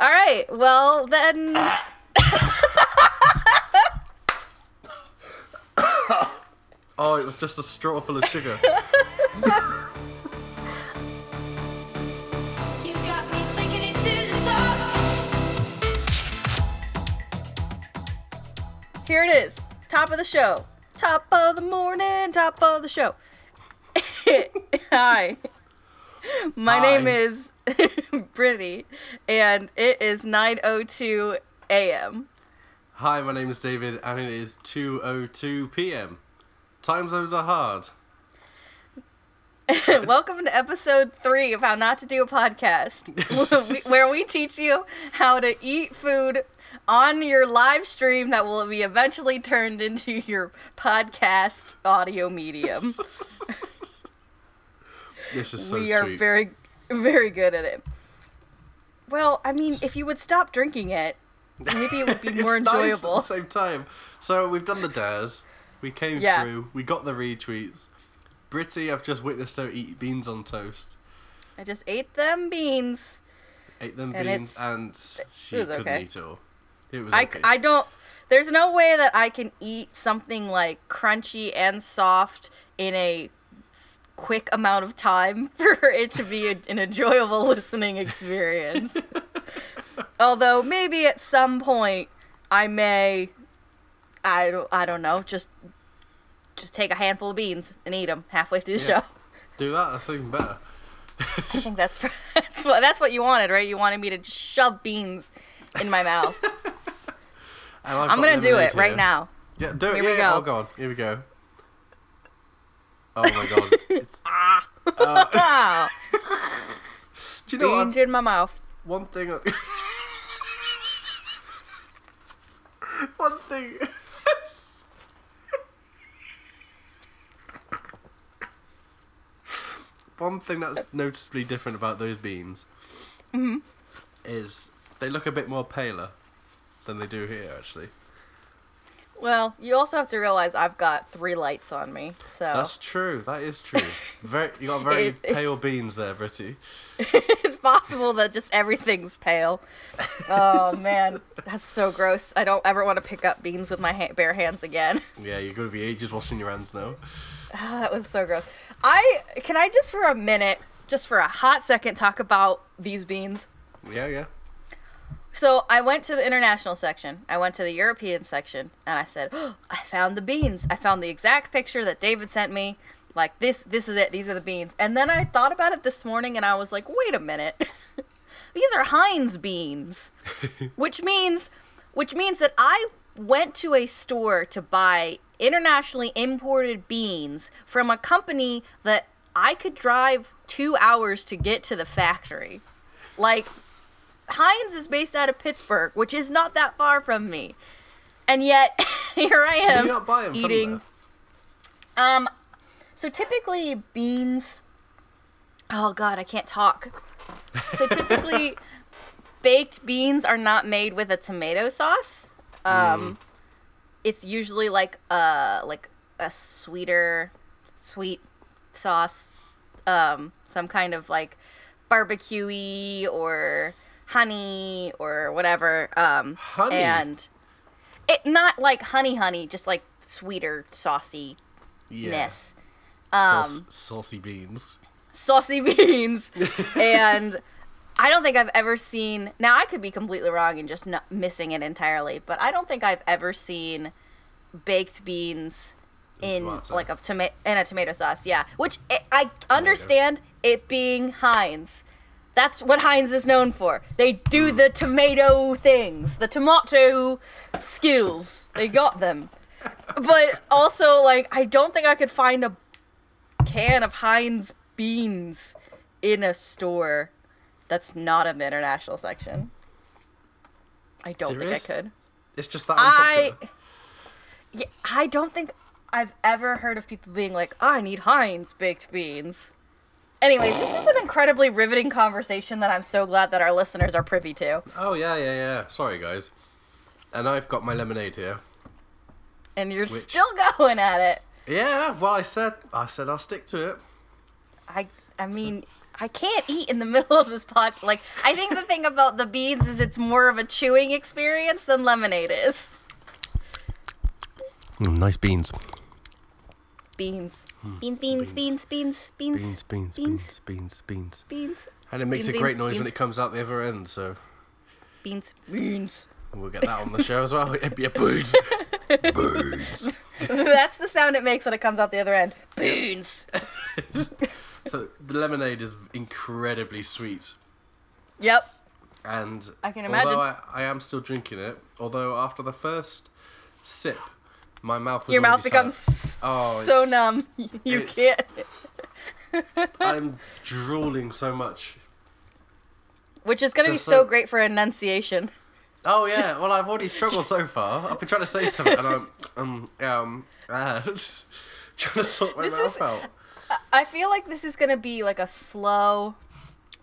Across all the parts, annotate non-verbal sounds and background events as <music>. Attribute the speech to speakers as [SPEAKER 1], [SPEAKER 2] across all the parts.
[SPEAKER 1] All right. Well, then. <coughs>
[SPEAKER 2] Oh, it was just a straw full of sugar. <laughs>
[SPEAKER 3] You got me taking it to the top.
[SPEAKER 1] Here it is. Top of the show. Top of the morning. Top of the show. <laughs> Hi. My
[SPEAKER 2] Hi.
[SPEAKER 1] name is <laughs> Brittany, and it is 9:02 a.m.
[SPEAKER 2] Hi, my name is David, and it is 2:02 p.m. Time zones are hard. <laughs>
[SPEAKER 1] Welcome to episode three of How Not to Do a Podcast, <laughs> where we teach you how to eat food on your live stream that will be eventually turned into your podcast audio medium.
[SPEAKER 2] This is so
[SPEAKER 1] we are very, very good at it. Well, I mean, if you would stop drinking it, maybe it would be <laughs> more
[SPEAKER 2] it's nice at the same time. So we've done the dares. We came
[SPEAKER 1] Yeah.
[SPEAKER 2] through. We got the retweets. Britty, I've just witnessed her eat beans on toast.
[SPEAKER 1] I just ate them beans.
[SPEAKER 2] Ate them
[SPEAKER 1] And
[SPEAKER 2] beans, and she couldn't
[SPEAKER 1] okay.
[SPEAKER 2] eat all. It was
[SPEAKER 1] I,
[SPEAKER 2] okay.
[SPEAKER 1] I don't. There's no way that I can eat something like crunchy and soft in a quick amount of time <laughs> for it to be a, an enjoyable listening experience. <laughs> Although maybe at some point I may, I don't, I don't know, just just take a handful of beans and eat them halfway through the
[SPEAKER 2] Yeah.
[SPEAKER 1] show.
[SPEAKER 2] Do that. That's even better.
[SPEAKER 1] I think that's <laughs> that's what that's what you wanted, right? You wanted me to shove beans in my mouth. I'm gonna do it right now.
[SPEAKER 2] Yeah, do it.
[SPEAKER 1] Here
[SPEAKER 2] yeah,
[SPEAKER 1] we go.
[SPEAKER 2] Oh god, here we go. Oh my god. <laughs> It's, ah.
[SPEAKER 1] Wow, <laughs>
[SPEAKER 2] do you know what?
[SPEAKER 1] in my mouth.
[SPEAKER 2] One thing. I- <laughs> One thing. One thing that's noticeably different about those beans
[SPEAKER 1] Mm-hmm.
[SPEAKER 2] is they look a bit more paler than they do here, actually.
[SPEAKER 1] Well, you also have to realize I've got three lights on me, so
[SPEAKER 2] That's true. That is true. <laughs> Very, you got very
[SPEAKER 1] It-
[SPEAKER 2] pale beans there, Britty. <laughs>
[SPEAKER 1] it's possible that just everything's pale. Oh <laughs> man, that's so gross. I don't ever want to pick up beans with my ha- bare hands again.
[SPEAKER 2] Yeah, you're gonna be ages washing your hands now.
[SPEAKER 1] Ah, that was so gross. I can I just for a minute, just for a hot second, talk about these beans.
[SPEAKER 2] Yeah, yeah.
[SPEAKER 1] So I went to the international section. I went to the European section, and I said, oh, "I found the beans. I found the exact picture that David sent me. Like this, this is it. These are the beans." And then I thought about it this morning, and I was like, "Wait a minute. <laughs> These are Heinz beans," <laughs> which means, which means that I went to a store to buy internationally imported beans from a company that I could drive two hours to get to the factory. Like Heinz is based out of Pittsburgh, which is not that far from me. And yet <laughs> here I am
[SPEAKER 2] you not buy them
[SPEAKER 1] eating um so typically beans Oh god, I can't talk. So typically <laughs> baked beans are not made with a tomato sauce. Um it's usually like uh like a sweeter sweet sauce um some kind of like barbecue or honey or whatever um
[SPEAKER 2] Honey?
[SPEAKER 1] and it not like honey honey just like sweeter saucy
[SPEAKER 2] Yeah.
[SPEAKER 1] ness
[SPEAKER 2] Sauce,
[SPEAKER 1] um,
[SPEAKER 2] saucy beans.
[SPEAKER 1] saucy <laughs> beans <laughs> and i don't think i've ever seen now i could be completely wrong and just not missing it entirely but i don't think i've ever seen baked beans in
[SPEAKER 2] tomato.
[SPEAKER 1] like a tomato in a tomato sauce yeah which i i understand it being heinz that's what Heinz is known for. They do
[SPEAKER 2] Mm.
[SPEAKER 1] the tomato things, the tomato skills. They got them. But also, like, I don't think I could find a can of Heinz beans in a store that's not in the international section. I don't
[SPEAKER 2] Serious?
[SPEAKER 1] think I could.
[SPEAKER 2] It's just that
[SPEAKER 1] I,
[SPEAKER 2] unpopular.
[SPEAKER 1] yeah, I don't think I've ever heard of people being like, I need Heinz baked beans. Anyways, this is an incredibly riveting conversation that I'm so glad that our listeners are privy to.
[SPEAKER 2] Oh yeah, yeah, yeah. Sorry, guys. And I've got my lemonade here.
[SPEAKER 1] And you're
[SPEAKER 2] Which-
[SPEAKER 1] still <laughs> going at it.
[SPEAKER 2] Yeah, well, I said, I said I'll stick to it.
[SPEAKER 1] I I mean, I can't eat in the <laughs> middle of this pod. Like, I think the thing about the beans is it's more of a chewing experience than lemonade is.
[SPEAKER 2] Mm, nice beans.
[SPEAKER 1] Beans. Beans, beans, beans, beans, beans,
[SPEAKER 2] Beans, beans,
[SPEAKER 1] Beans.
[SPEAKER 2] beans, beans, beans.
[SPEAKER 1] beans,
[SPEAKER 2] And it makes
[SPEAKER 1] Beans,
[SPEAKER 2] a great
[SPEAKER 1] beans,
[SPEAKER 2] noise when it comes out the other end, so
[SPEAKER 1] beans, beans.
[SPEAKER 2] we'll get that on the show as well. It'd be a beans. <laughs> beans.
[SPEAKER 1] That's the sound it makes when it comes out the other end. Beans. <laughs>
[SPEAKER 2] So the lemonade is incredibly sweet.
[SPEAKER 1] Yep.
[SPEAKER 2] And
[SPEAKER 1] I can
[SPEAKER 2] although
[SPEAKER 1] imagine.
[SPEAKER 2] I, I am still drinking it, although after the first sip, my mouth was
[SPEAKER 1] Your mouth becomes.
[SPEAKER 2] Oh,
[SPEAKER 1] so numb. <laughs> You
[SPEAKER 2] it's-
[SPEAKER 1] can't.
[SPEAKER 2] I'm drooling so much.
[SPEAKER 1] Which is going to be so
[SPEAKER 2] so-
[SPEAKER 1] great for enunciation.
[SPEAKER 2] Oh yeah, <laughs> well I've already struggled so far. I've been trying to say something and I'm um um ah, <laughs> trying to sort my
[SPEAKER 1] This
[SPEAKER 2] mouth
[SPEAKER 1] is-
[SPEAKER 2] out.
[SPEAKER 1] I feel like this is going to be like a slow,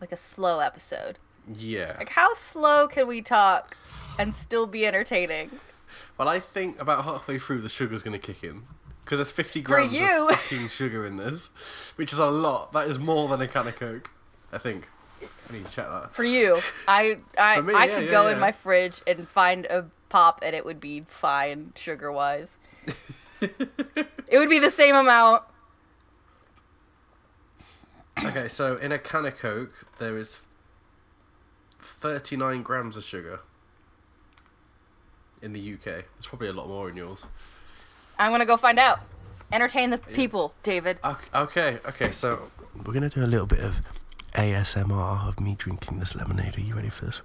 [SPEAKER 1] like a slow episode.
[SPEAKER 2] Yeah.
[SPEAKER 1] Like, how slow can we talk and still be entertaining?
[SPEAKER 2] Well, I think about halfway through the sugar's gonna kick in because there's 50 grams of <laughs> fucking sugar in this, which is a lot. That is more than a can of Coke. I think. I need to check that.
[SPEAKER 1] For you, I I,
[SPEAKER 2] me,
[SPEAKER 1] I
[SPEAKER 2] yeah,
[SPEAKER 1] could
[SPEAKER 2] yeah,
[SPEAKER 1] go in my fridge and find a pop and it would be fine sugar wise. <laughs> it would be the same amount.
[SPEAKER 2] Okay, so in a can of Coke, there is 39 grams of sugar. In the UK, there's probably a lot more in yours.
[SPEAKER 1] I'm gonna go find out. Entertain the people, David.
[SPEAKER 2] Ok- Okay, okay, so we're gonna do a little bit of ASMR of me drinking this lemonade. Are you ready for this?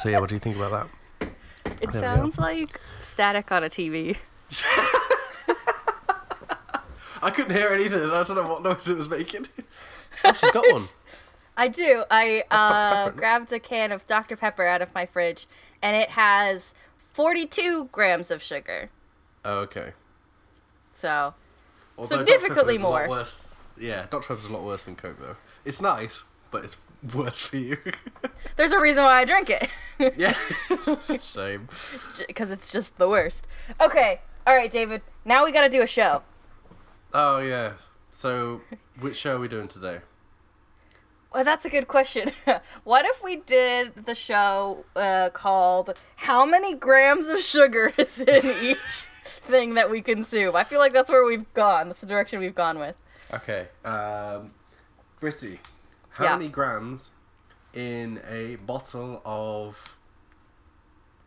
[SPEAKER 2] So yeah, what do you think about that?
[SPEAKER 1] It
[SPEAKER 2] There
[SPEAKER 1] sounds like static on a TV. <laughs>
[SPEAKER 2] I couldn't hear anything. I don't know what noise it was making. Oh, she's got <laughs> one.
[SPEAKER 1] I do. I uh, grabbed a can of Dr. Pepper out of my fridge, and it has 42 grams of sugar.
[SPEAKER 2] Oh, okay.
[SPEAKER 1] So,
[SPEAKER 2] Although
[SPEAKER 1] Significantly
[SPEAKER 2] Pepper is a lot
[SPEAKER 1] more.
[SPEAKER 2] worse. Yeah, Dr. Pepper's a lot worse than Coke, though. It's nice, but it's <laughs> worse for you. <laughs>
[SPEAKER 1] there's a reason why I drink it. <laughs>
[SPEAKER 2] yeah. Same.
[SPEAKER 1] Because it's just the worst. Okay. All right, David. Now we got to do a show.
[SPEAKER 2] Oh, yeah. So, which show are we doing today?
[SPEAKER 1] Well, that's a good question. <laughs> what if we did the show uh, called How Many Grams of Sugar <laughs> is in Each Thing That We Consume? I feel like that's where we've gone. That's the direction we've gone with.
[SPEAKER 2] Okay. Um, Britty, how
[SPEAKER 1] Yeah.
[SPEAKER 2] many grams in a bottle of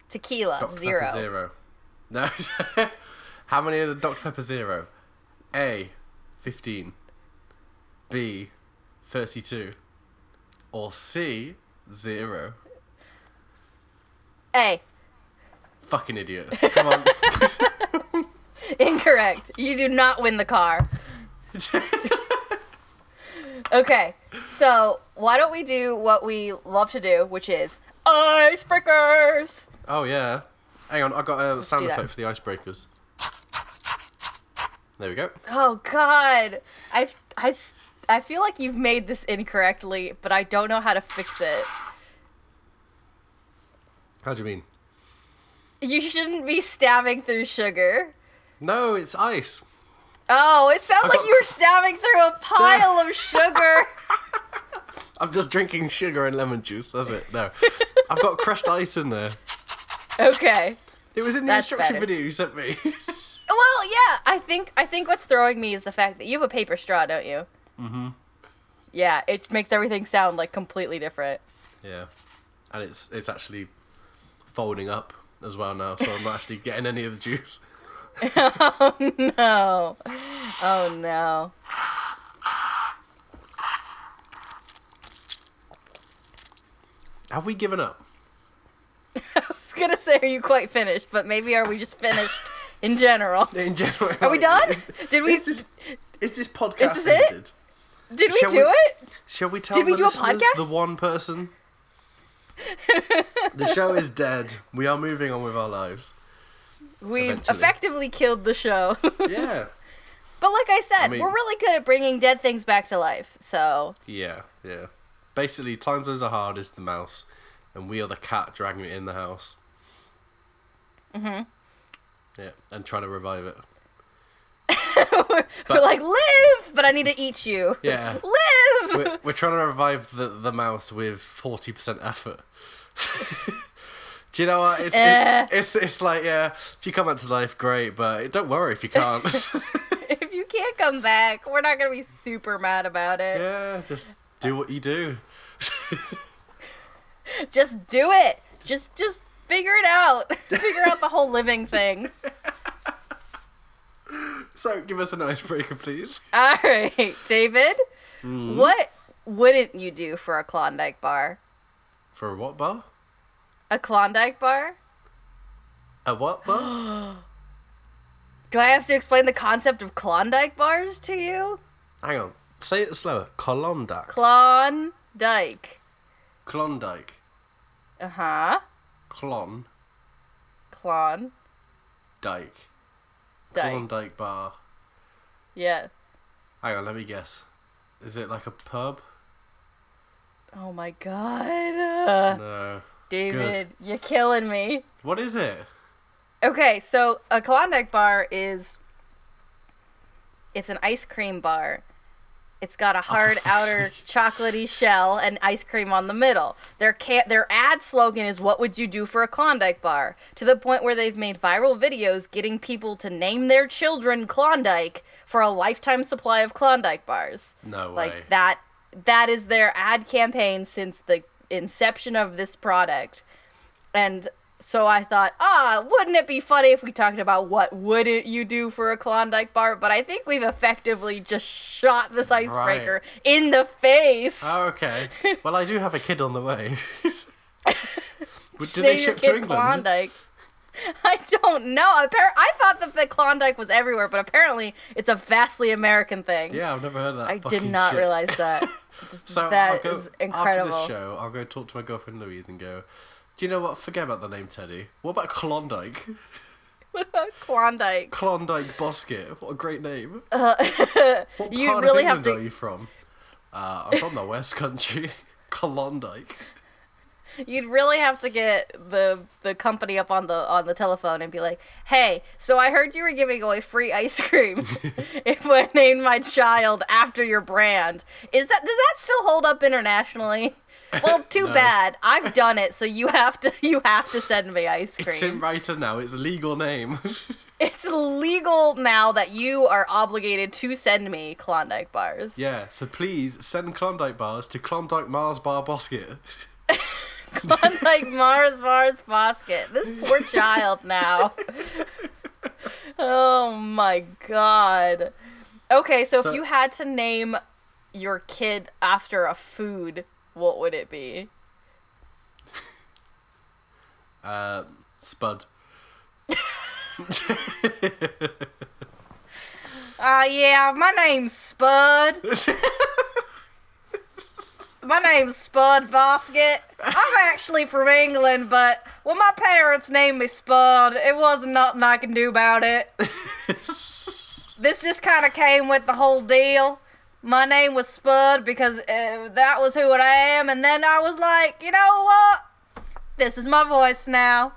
[SPEAKER 1] Tequila,
[SPEAKER 2] Dr.
[SPEAKER 1] zero.
[SPEAKER 2] Pepper Zero? No. <laughs> how many in a Dr. Pepper Zero? A, 15. B, 32. Or C, zero.
[SPEAKER 1] A.
[SPEAKER 2] Fucking idiot. Come on. <laughs>
[SPEAKER 1] Incorrect. You do not win the car. <laughs> Okay, so why don't we do what we love to do, which is icebreakers?
[SPEAKER 2] oh, yeah. Hang on, I've got a sound
[SPEAKER 1] do that.
[SPEAKER 2] effect for the icebreakers. There we go.
[SPEAKER 1] Oh God, I, I, I feel like you've made this incorrectly, but I don't know how to fix it.
[SPEAKER 2] How do you mean?
[SPEAKER 1] You shouldn't be stabbing through sugar.
[SPEAKER 2] No, it's ice.
[SPEAKER 1] Oh, it sounds like you were stabbing through a pile of <laughs> sugar.
[SPEAKER 2] I'm just drinking sugar and lemon juice. That's it. No, I've got crushed ice in there.
[SPEAKER 1] Okay.
[SPEAKER 2] It was in the
[SPEAKER 1] That's
[SPEAKER 2] instruction
[SPEAKER 1] better.
[SPEAKER 2] video you sent me. <laughs>
[SPEAKER 1] Well, yeah, I think I think what's throwing me is the fact that you have a paper straw, don't you? Mm-hmm. Yeah, it makes everything sound like completely different.
[SPEAKER 2] yeah, and it's it's actually folding up as well now, so I'm not actually getting any of the juice. <laughs>
[SPEAKER 1] Oh no. Oh no.
[SPEAKER 2] Have we given up? <laughs>
[SPEAKER 1] I was gonna say, are you quite finished? But maybe are we just finished in general?
[SPEAKER 2] In general,
[SPEAKER 1] Are we <laughs> done?
[SPEAKER 2] Is,
[SPEAKER 1] Did we?
[SPEAKER 2] Is this, is this podcast
[SPEAKER 1] Is this it? Did we
[SPEAKER 2] shall
[SPEAKER 1] do
[SPEAKER 2] we-
[SPEAKER 1] it?
[SPEAKER 2] Shall we tell
[SPEAKER 1] Did we
[SPEAKER 2] the
[SPEAKER 1] do a podcast?
[SPEAKER 2] the one person? <laughs> the show is dead. We are moving on with our lives.
[SPEAKER 1] We've
[SPEAKER 2] Eventually.
[SPEAKER 1] effectively killed the show. <laughs>
[SPEAKER 2] Yeah.
[SPEAKER 1] But like I said,
[SPEAKER 2] I mean-
[SPEAKER 1] we're really good at bringing dead things back to life. So
[SPEAKER 2] Yeah, yeah. Basically, time zones are hard is the mouse, and we are the cat dragging it in the house. Mm-hmm. Yeah, and trying to revive it. <laughs>
[SPEAKER 1] we're
[SPEAKER 2] But-
[SPEAKER 1] like live, but I need to eat you.
[SPEAKER 2] Yeah. <laughs>
[SPEAKER 1] Live.
[SPEAKER 2] we're, we're trying to revive the, the mouse with 40% effort. <laughs> Do you know what? It's, it, eh. it's, it's like, yeah, if you come back to life, great, but don't worry if you can't.
[SPEAKER 1] if you can't come back, we're not gonna be super mad about it.
[SPEAKER 2] yeah, just do what you do.
[SPEAKER 1] Just do it. Just just figure it out. figure out the whole living thing.
[SPEAKER 2] So give us an icebreaker, please. <laughs>
[SPEAKER 1] All right, David.
[SPEAKER 2] Mm-hmm.
[SPEAKER 1] What wouldn't you do for a Klondike bar?
[SPEAKER 2] For a what bar?
[SPEAKER 1] A Klondike bar?
[SPEAKER 2] A what bar? <gasps>
[SPEAKER 1] Do I have to explain the concept of Klondike bars to you?
[SPEAKER 2] Hang on. Say it slower. Klondike.
[SPEAKER 1] Klondike.
[SPEAKER 2] Klondike.
[SPEAKER 1] Uh huh. Klon.
[SPEAKER 2] Klondike.
[SPEAKER 1] Klondike.
[SPEAKER 2] Klondike bar.
[SPEAKER 1] Yeah.
[SPEAKER 2] Hang on, let me guess. Is it like a pub?
[SPEAKER 1] Oh my god. Uh,
[SPEAKER 2] No.
[SPEAKER 1] David, you're killing me.
[SPEAKER 2] What is it?
[SPEAKER 1] Okay, so a Klondike bar is it's an ice cream bar. It's got a oh, hard
[SPEAKER 2] fuck's
[SPEAKER 1] outer <laughs> chocolatey shell and ice cream on the middle. Their ca- their ad slogan is "What would you do for a Klondike bar?" To the point where they've made viral videos getting people to name their children Klondike for a lifetime supply of Klondike bars.
[SPEAKER 2] No way.
[SPEAKER 1] Like that that is their ad campaign since the inception of this product. And so I thought, ah, wouldn't it be funny if we talked about what wouldn't you do for a Klondike bar? But I think we've effectively just shot this icebreaker in the face.
[SPEAKER 2] Oh, okay. <laughs> Well, I do have a kid on the way. <laughs> Do they ship to England?
[SPEAKER 1] Klondike. <laughs> I don't know. Appar- I thought that the Klondike was everywhere, but apparently it's a vastly American thing.
[SPEAKER 2] Yeah, I've never heard of that.
[SPEAKER 1] I did not
[SPEAKER 2] shit.
[SPEAKER 1] realize that.
[SPEAKER 2] So
[SPEAKER 1] that
[SPEAKER 2] go,
[SPEAKER 1] is
[SPEAKER 2] After
[SPEAKER 1] incredible.
[SPEAKER 2] this show, I'll go talk to my girlfriend Louise and go. Do you know what? Forget about the name Teddy. What about Klondike?
[SPEAKER 1] what <laughs> about Klondike?
[SPEAKER 2] Klondike Bosket. What a great name. <laughs>
[SPEAKER 1] Uh,
[SPEAKER 2] what
[SPEAKER 1] you
[SPEAKER 2] part
[SPEAKER 1] really
[SPEAKER 2] of
[SPEAKER 1] have
[SPEAKER 2] England
[SPEAKER 1] to-
[SPEAKER 2] are you from? Uh, I'm from the West Country. <laughs> Klondike.
[SPEAKER 1] You'd really have to get the the company up on the on the telephone and be like, "Hey, so I heard you were giving away free ice cream if I named my child after your brand. Is that does that still hold up internationally?" Well, too
[SPEAKER 2] No.
[SPEAKER 1] bad. I've done it, so you have to you have to send me ice cream.
[SPEAKER 2] It's in writer now. It's a legal name. <laughs>
[SPEAKER 1] It's legal now that you are obligated to send me Klondike bars.
[SPEAKER 2] yeah. So please send Klondike bars to Klondike Mars Bar Bosket. <laughs>
[SPEAKER 1] Klondike Mars Mars Basket. This poor child now. <laughs> oh my god. Okay, so,
[SPEAKER 2] So-
[SPEAKER 1] if you had to name your kid after a food, what would it be?
[SPEAKER 2] Uh, Spud.
[SPEAKER 1] Uh yeah, my name's Spud. My name's Spud Basket. I'm actually from England, but when my parents named me Spud, it wasn't nothing I can do about it. <laughs> this just kind of came with the whole deal. My name was Spud because uh, that was who I am, and then I was like, you know what? This is my voice now.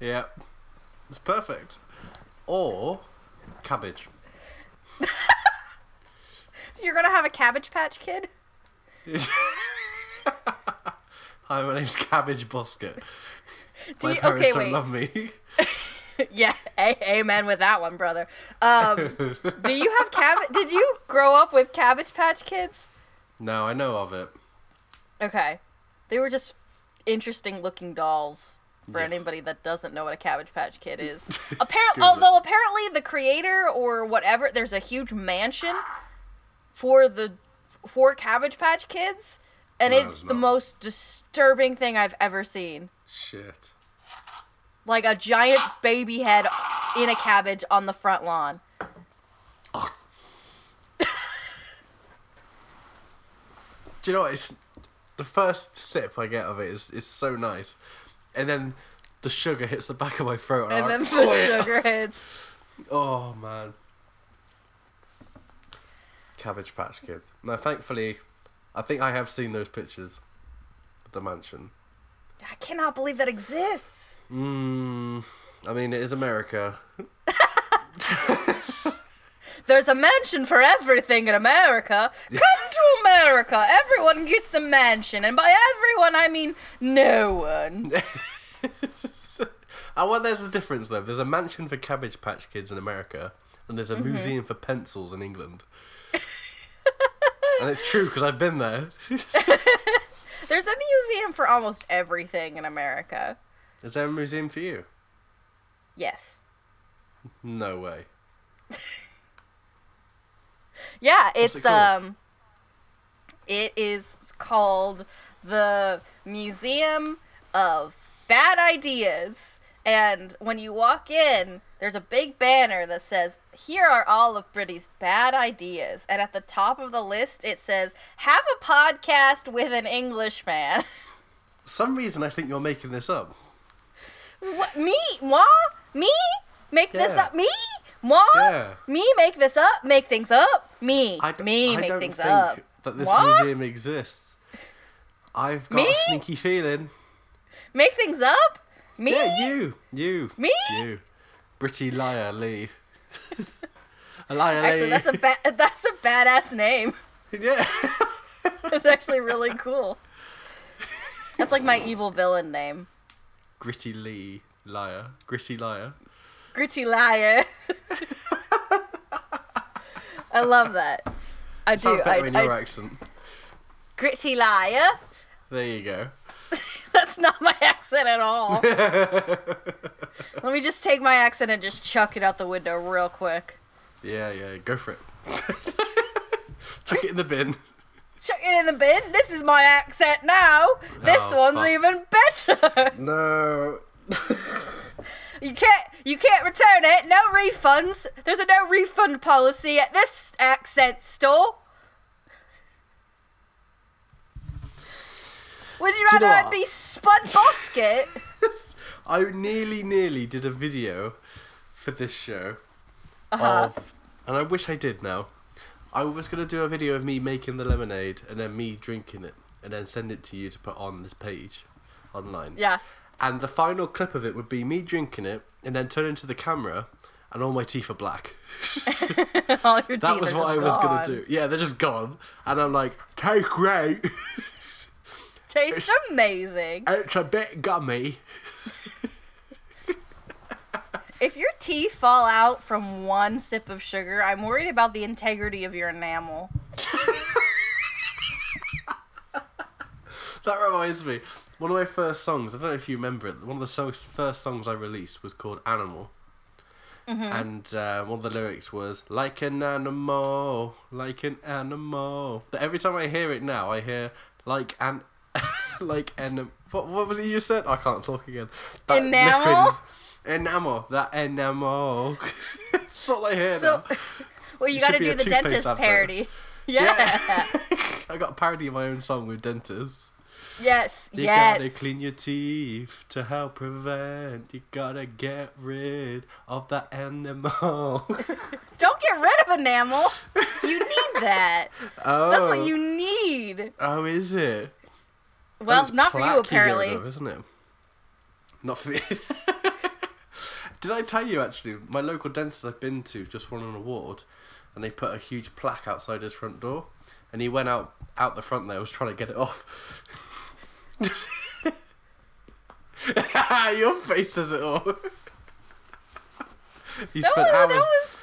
[SPEAKER 2] yeah. It's perfect. Or cabbage. <laughs>
[SPEAKER 1] You're gonna have a Cabbage Patch Kid?
[SPEAKER 2] Hi, my name's Cabbage Bosket. <laughs>
[SPEAKER 1] Do
[SPEAKER 2] My
[SPEAKER 1] you-
[SPEAKER 2] parents
[SPEAKER 1] okay,
[SPEAKER 2] don't
[SPEAKER 1] wait.
[SPEAKER 2] love me. <laughs> <laughs>
[SPEAKER 1] yeah, a- amen with that one, brother. Um, do you have cabbage? Did you grow up with Cabbage Patch Kids?
[SPEAKER 2] no, I know of it.
[SPEAKER 1] Okay, they were just interesting looking dolls. For
[SPEAKER 2] Yes.
[SPEAKER 1] anybody that doesn't know what a Cabbage Patch Kid is, <laughs> apparently, although apparently the creator or whatever, there's a huge mansion for the for Cabbage Patch Kids, and
[SPEAKER 2] No,
[SPEAKER 1] it's
[SPEAKER 2] it's
[SPEAKER 1] the most disturbing thing I've ever seen.
[SPEAKER 2] Shit.
[SPEAKER 1] Like a giant baby head in a cabbage on the front lawn.
[SPEAKER 2] Do you know what? It's the first sip I get of it is is so nice, and then the sugar hits the back of my throat,
[SPEAKER 1] And
[SPEAKER 2] and,
[SPEAKER 1] then
[SPEAKER 2] I'm <laughs>
[SPEAKER 1] the oh,
[SPEAKER 2] like,
[SPEAKER 1] sugar hits.
[SPEAKER 2] Oh man. Cabbage Patch Kids. No, thankfully, I think I have seen those pictures of the mansion.
[SPEAKER 1] I cannot believe that exists.
[SPEAKER 2] Mmm. I mean, it is America. <laughs>
[SPEAKER 1] there's a mansion for everything in America. Come to America. Everyone gets a mansion, and by everyone I mean no one. <laughs>
[SPEAKER 2] Oh, well, there's a difference though. There's a mansion for Cabbage Patch Kids in America, and there's a
[SPEAKER 1] Mm-hmm.
[SPEAKER 2] museum for pencils in England. <laughs> and it's true because I've been there.
[SPEAKER 1] There's a museum for almost everything in America.
[SPEAKER 2] Is there a museum for you?
[SPEAKER 1] Yes.
[SPEAKER 2] No way. <laughs>
[SPEAKER 1] Yeah, it's
[SPEAKER 2] it
[SPEAKER 1] um it is called the Museum of Bad Ideas. And when you walk in, there's a big banner that says, Here are all of Britty's bad ideas. And at the top of the list, it says, Have a podcast with an Englishman. <laughs>
[SPEAKER 2] For some reason, I think you're making this up.
[SPEAKER 1] what? Me? Moi? Me? Make this up? Me? Moi?
[SPEAKER 2] Yeah.
[SPEAKER 1] Me make this up? Make things up? Me. Me
[SPEAKER 2] I
[SPEAKER 1] make
[SPEAKER 2] don't
[SPEAKER 1] things
[SPEAKER 2] think
[SPEAKER 1] up.
[SPEAKER 2] that this
[SPEAKER 1] What?
[SPEAKER 2] museum exists. I've got
[SPEAKER 1] Me?
[SPEAKER 2] a sneaky feeling.
[SPEAKER 1] Make things up? Me?
[SPEAKER 2] Yeah, you, you,
[SPEAKER 1] Me?
[SPEAKER 2] you, Britty Liar Lee. <laughs> a liar
[SPEAKER 1] Actually,
[SPEAKER 2] Lee.
[SPEAKER 1] that's a ba- that's a badass name. <laughs>
[SPEAKER 2] yeah. <laughs>
[SPEAKER 1] It's actually really cool. That's like my evil villain name.
[SPEAKER 2] Gritty Lee Liar, Gritty Liar.
[SPEAKER 1] Gritty liar. I love that. I do.
[SPEAKER 2] Sounds better
[SPEAKER 1] I,
[SPEAKER 2] in your
[SPEAKER 1] I-
[SPEAKER 2] accent.
[SPEAKER 1] gritty liar.
[SPEAKER 2] There you go. <laughs>
[SPEAKER 1] That's not my accent at all. <laughs> Let me just take my accent and just chuck it out the window real quick.
[SPEAKER 2] Yeah, yeah, go for it. <laughs> Chuck it in the bin.
[SPEAKER 1] Chuck it in the bin. This is my accent now. This
[SPEAKER 2] Oh,
[SPEAKER 1] one's
[SPEAKER 2] fuck.
[SPEAKER 1] even better.
[SPEAKER 2] No.
[SPEAKER 1] You can't you can't return it. No refunds. There's a no refund policy at this accent store. You
[SPEAKER 2] you
[SPEAKER 1] rather
[SPEAKER 2] know
[SPEAKER 1] I be Spud Bosket? <laughs>
[SPEAKER 2] I nearly, nearly did a video for this show
[SPEAKER 1] Uh-huh.
[SPEAKER 2] of, and I wish I did now. I was gonna do a video of me making the lemonade and then me drinking it, and then send it to you to put on this page online.
[SPEAKER 1] Yeah.
[SPEAKER 2] And the final clip of it would be me drinking it, and then turning to the camera, and all my teeth are black. <laughs> <laughs>
[SPEAKER 1] All your
[SPEAKER 2] That was what I was gonna do. Yeah, they're just gone, and I'm like, take great.
[SPEAKER 1] Tastes amazing.
[SPEAKER 2] it's a bit gummy.
[SPEAKER 1] If your teeth fall out from one sip of sugar, I'm worried about the integrity of your enamel.
[SPEAKER 2] That reminds me. One of my first songs, I don't know if you remember it, one of the first songs I released was called Animal.
[SPEAKER 1] Mm-hmm.
[SPEAKER 2] And uh, one of the lyrics was, like an animal, like an animal. But every time I hear it now, I hear, like an. <laughs> like an. What, what was it you just said? I can't talk again. That
[SPEAKER 1] Enamel?
[SPEAKER 2] liquid's- Enamel. That enamel. <laughs> That's all I hear
[SPEAKER 1] So,
[SPEAKER 2] now. <laughs>
[SPEAKER 1] well, you got to do the dentist
[SPEAKER 2] advert.
[SPEAKER 1] parody. Yeah.
[SPEAKER 2] I got a parody of my own song with dentists.
[SPEAKER 1] yes.
[SPEAKER 2] You
[SPEAKER 1] yes.
[SPEAKER 2] gotta clean your teeth to help prevent. You gotta get rid of the animal.
[SPEAKER 1] Don't get rid of enamel. You need that.
[SPEAKER 2] oh,
[SPEAKER 1] That's what oh. you need.
[SPEAKER 2] Oh, is it?
[SPEAKER 1] Well, not for you apparently.
[SPEAKER 2] of, isn't it? Not for me. <laughs> Did I tell you actually? My local dentist I've been to just won an award, and they put a huge plaque outside his front door, and he went out out the front there, was trying to get it off. <laughs> Your face says it all. he
[SPEAKER 1] That
[SPEAKER 2] spent
[SPEAKER 1] was,
[SPEAKER 2] hours.
[SPEAKER 1] that was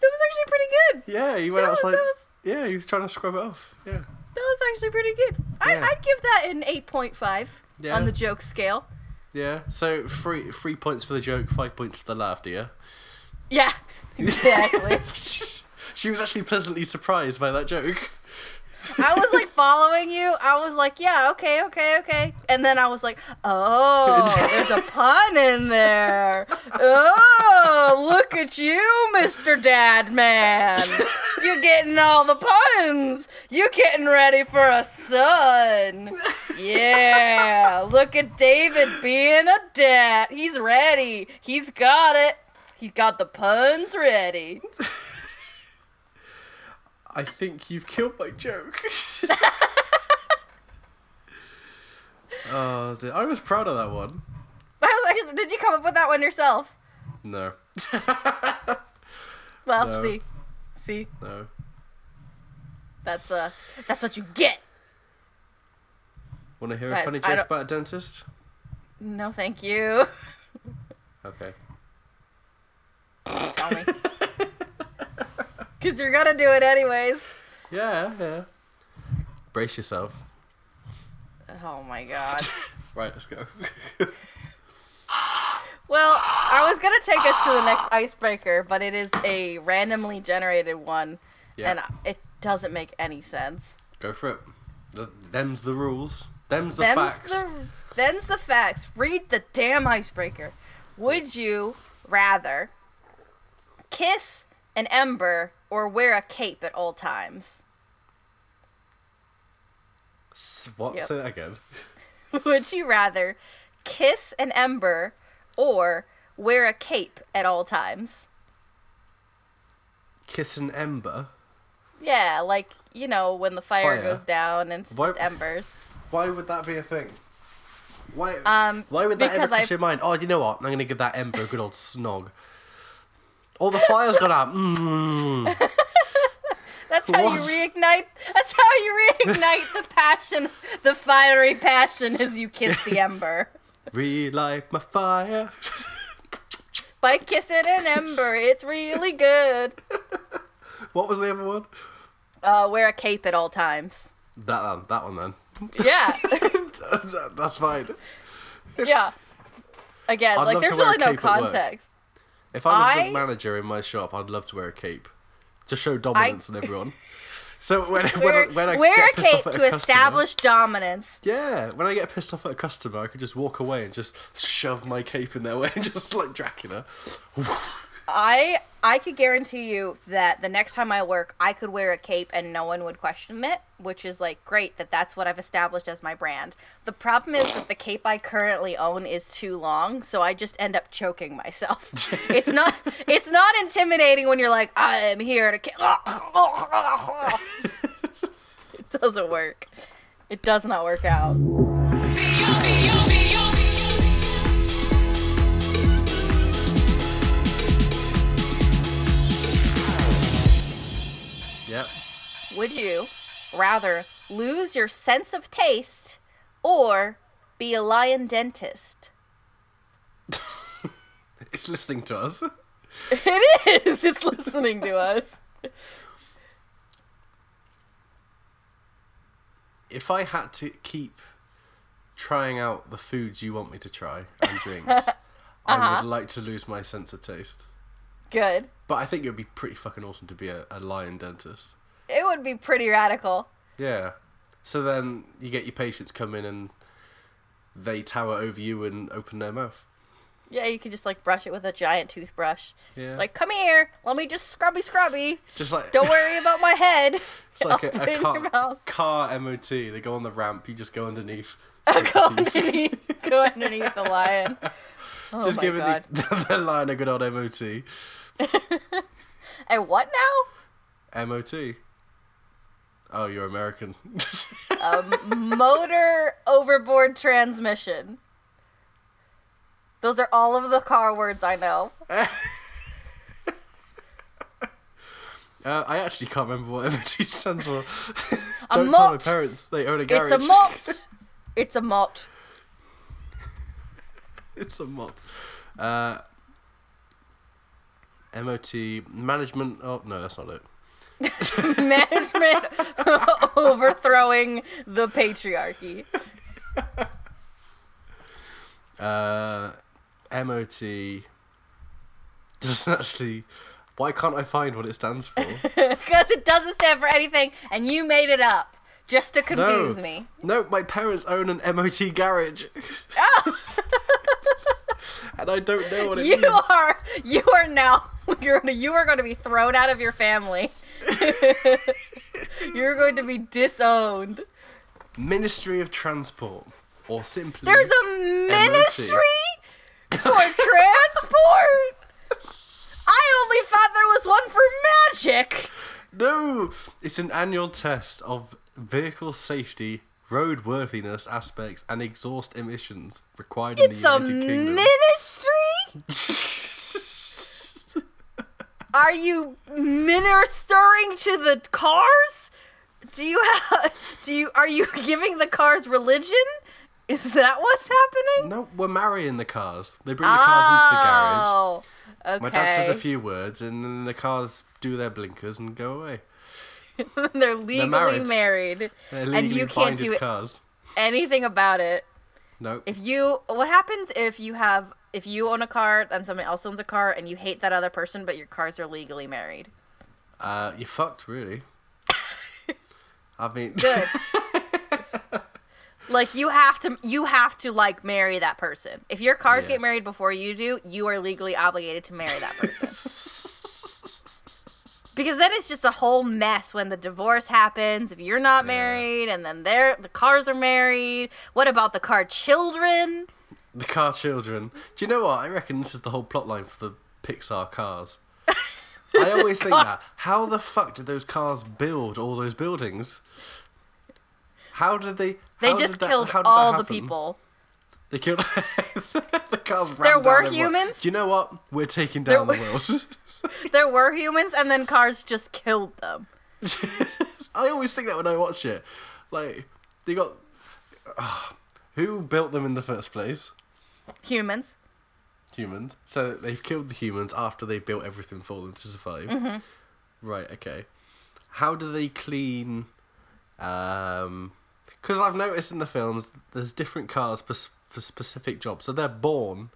[SPEAKER 1] that was actually pretty good.
[SPEAKER 2] yeah, he went
[SPEAKER 1] that was-
[SPEAKER 2] outside.
[SPEAKER 1] that was-
[SPEAKER 2] Yeah, he was trying to scrub it off. Yeah.
[SPEAKER 1] That was actually pretty good. I,
[SPEAKER 2] Yeah.
[SPEAKER 1] I'd give that an eight point five
[SPEAKER 2] Yeah.
[SPEAKER 1] on the joke scale.
[SPEAKER 2] Yeah. So three three points for the joke, five points for the laughter. Yeah.
[SPEAKER 1] Yeah, <laughs> exactly. <laughs>
[SPEAKER 2] she was actually pleasantly surprised by that joke.
[SPEAKER 1] I was like following you. I was like, yeah, okay, okay, okay. And then I was like, oh, there's a pun in there. Oh, look at you, Mr. Dad Man. You're getting all the puns. You're getting ready for a son. Yeah, look at David being a dad. He's ready. He's got it. He's got the puns ready.
[SPEAKER 2] I think you've killed my joke. <laughs> oh, dear. I was proud of that one. <laughs>
[SPEAKER 1] Like, did you come up with that one yourself?
[SPEAKER 2] No. <laughs>
[SPEAKER 1] Well,
[SPEAKER 2] No.
[SPEAKER 1] see, See,
[SPEAKER 2] No.
[SPEAKER 1] that's uh, that's what you get.
[SPEAKER 2] Want to hear a funny joke about a dentist?
[SPEAKER 1] No, thank you.
[SPEAKER 2] Okay.
[SPEAKER 1] Tell me. Cause you're gonna do it anyways.
[SPEAKER 2] Yeah, yeah. Brace yourself.
[SPEAKER 1] Oh my god. <laughs>
[SPEAKER 2] Right, let's go. <laughs>
[SPEAKER 1] Well, I was gonna take us to the next icebreaker, but it is a randomly generated one,
[SPEAKER 2] yeah.
[SPEAKER 1] and it doesn't make any sense.
[SPEAKER 2] Go for it. Them's the rules. Them's the
[SPEAKER 1] Them's
[SPEAKER 2] facts.
[SPEAKER 1] the them's the facts. Read the damn icebreaker. Would you rather kiss an ember or wear a cape at all times?
[SPEAKER 2] What?
[SPEAKER 1] Yep.
[SPEAKER 2] Say that again. <laughs>
[SPEAKER 1] Would you rather kiss an ember or wear a cape at all times?
[SPEAKER 2] Kiss an ember.
[SPEAKER 1] Yeah, like, you know, when the fire,
[SPEAKER 2] Fire?
[SPEAKER 1] goes down and it's
[SPEAKER 2] Why-
[SPEAKER 1] just embers.
[SPEAKER 2] Why would that be a thing? Why?
[SPEAKER 1] Um,
[SPEAKER 2] why would that ever cross your mind? Oh, you know what? I'm gonna give that ember a good old snog. All the fire's gone out. Mm. <laughs>
[SPEAKER 1] That's how
[SPEAKER 2] What?
[SPEAKER 1] you reignite. That's how you reignite the passion, the fiery passion, as you kiss the <laughs> ember.
[SPEAKER 2] Relight my fire.
[SPEAKER 1] By kissing an ember, it's really good. <laughs>
[SPEAKER 2] What was the other one?
[SPEAKER 1] Uh, wear a cape at all times.
[SPEAKER 2] That one. That one then.
[SPEAKER 1] Yeah,
[SPEAKER 2] That's fine.
[SPEAKER 1] yeah. Again,
[SPEAKER 2] I'd
[SPEAKER 1] like there's
[SPEAKER 2] to wear a
[SPEAKER 1] really no
[SPEAKER 2] cape at work.
[SPEAKER 1] context.
[SPEAKER 2] If I was
[SPEAKER 1] I-
[SPEAKER 2] the manager in my shop, I'd love to wear a cape. To show dominance on everyone. <laughs> So when, when,
[SPEAKER 1] Wear,
[SPEAKER 2] I, when I
[SPEAKER 1] wear
[SPEAKER 2] get
[SPEAKER 1] a cape to
[SPEAKER 2] a customer,
[SPEAKER 1] establish dominance.
[SPEAKER 2] Yeah, when I get pissed off at a customer, I could just walk away and just shove my cape in their way, <laughs> just like Dracula.
[SPEAKER 1] I I could guarantee you that the next time I work, I could wear a cape and no one would question it, which is like great that that's what I've established as my brand. The problem is that the cape I currently own is too long, so I just end up choking myself. <laughs> it's not it's not intimidating when you're like I am here to kill. <laughs> it doesn't work. It does not work out. Would you rather lose your sense of taste or be a lion dentist? <laughs>
[SPEAKER 2] It's listening to us. <laughs>
[SPEAKER 1] It is. It's listening to us.
[SPEAKER 2] If I had to keep trying out the foods you want me to try and drinks, <laughs> I
[SPEAKER 1] Uh-huh.
[SPEAKER 2] would like to lose my sense of taste.
[SPEAKER 1] Good.
[SPEAKER 2] But I think it would be pretty fucking awesome to be a, a lion dentist.
[SPEAKER 1] It would be pretty radical.
[SPEAKER 2] Yeah. So then you get your patients come in and they tower over you and open their mouth.
[SPEAKER 1] Yeah, you could just like brush it with a giant toothbrush.
[SPEAKER 2] Yeah.
[SPEAKER 1] Like, come here, let me just scrubby scrubby.
[SPEAKER 2] just like
[SPEAKER 1] Don't worry about my head. <laughs>
[SPEAKER 2] It's like
[SPEAKER 1] I'll
[SPEAKER 2] a, a car, car MOT. They go on the ramp. You just go underneath. <laughs>
[SPEAKER 1] Go underneath, <laughs> go underneath the lion. Oh
[SPEAKER 2] just giving the, the lion a good old MOT.
[SPEAKER 1] Hey, what now?
[SPEAKER 2] MOT. Oh, you're American.
[SPEAKER 1] Motor overboard transmission. Those are all of the car words I know. <laughs>
[SPEAKER 2] uh, I actually can't remember what <laughs> MOT stands for. <laughs> Don't tell my parents. They own a garage.
[SPEAKER 1] It's a mot. It's a mot.
[SPEAKER 2] it's a mot. Uh, MOT management. Oh no, that's not it. <laughs>
[SPEAKER 1] Management <laughs> overthrowing the patriarchy.
[SPEAKER 2] Uh, MOT doesn't actually. Why can't I find what it stands for? <laughs>
[SPEAKER 1] Because it doesn't stand for anything, and you made it up just to confuse
[SPEAKER 2] no.
[SPEAKER 1] me.
[SPEAKER 2] No, my parents own an MOT garage. and I don't know what it
[SPEAKER 1] You
[SPEAKER 2] means.
[SPEAKER 1] are you are now you're you are going to be thrown out of your family. <laughs> You're going to be disowned.
[SPEAKER 2] Ministry of Transport. Or simply.
[SPEAKER 1] There's a ministry <laughs> for transport. I only thought there was one for magic.
[SPEAKER 2] No! It's an annual test of vehicle safety, roadworthiness aspects, and exhaust emissions required in
[SPEAKER 1] It's
[SPEAKER 2] the
[SPEAKER 1] a
[SPEAKER 2] United Kingdom.
[SPEAKER 1] ministry. <laughs> are you ministering to the cars? Do you have do you are you <laughs> giving the cars religion? Is that what's happening?
[SPEAKER 2] No, we're marrying the cars. They bring the cars into the garage.
[SPEAKER 1] Oh, okay.
[SPEAKER 2] My dad says a few words, and then the cars do their blinkers and go away. <laughs>
[SPEAKER 1] They're legally
[SPEAKER 2] married.
[SPEAKER 1] married,
[SPEAKER 2] They're
[SPEAKER 1] and you can't do
[SPEAKER 2] cars.
[SPEAKER 1] anything about it.
[SPEAKER 2] No.
[SPEAKER 1] If you, what happens if you have, if you own a car and somebody else owns a car and you hate that other person, but your cars are legally married?
[SPEAKER 2] Uh, you fucked, really. I mean,
[SPEAKER 1] Good. <laughs> like you have to, you have to like marry that person. If your cars
[SPEAKER 2] Yeah.
[SPEAKER 1] get married before you do, you are legally obligated to marry that person. <laughs> because then it's just a whole mess when the divorce happens. If you're not married, and then they're the cars are married. What about the car children?
[SPEAKER 2] The car children. Do you know what? I reckon this is the whole plot line for the Pixar cars. I <laughs> always think that. How the fuck did those cars build all those buildings? How did they?
[SPEAKER 1] They just
[SPEAKER 2] that-
[SPEAKER 1] killed all the people.
[SPEAKER 2] They killed <laughs> the cars.
[SPEAKER 1] There were humans?
[SPEAKER 2] Do you know what? We're taking
[SPEAKER 1] There
[SPEAKER 2] down the
[SPEAKER 1] were-
[SPEAKER 2] world. <laughs>
[SPEAKER 1] There were humans, and then cars just killed them.
[SPEAKER 2] I always think that when I watch it, like they got. Ah, who built them in the first place?
[SPEAKER 1] Humans.
[SPEAKER 2] Humans. So they've killed the humans after they've built everything for them to survive.
[SPEAKER 1] Mm-hmm.
[SPEAKER 2] Right. Okay. How do they clean? Um, because I've noticed in the films there's different cars for, for specific jobs. So they're born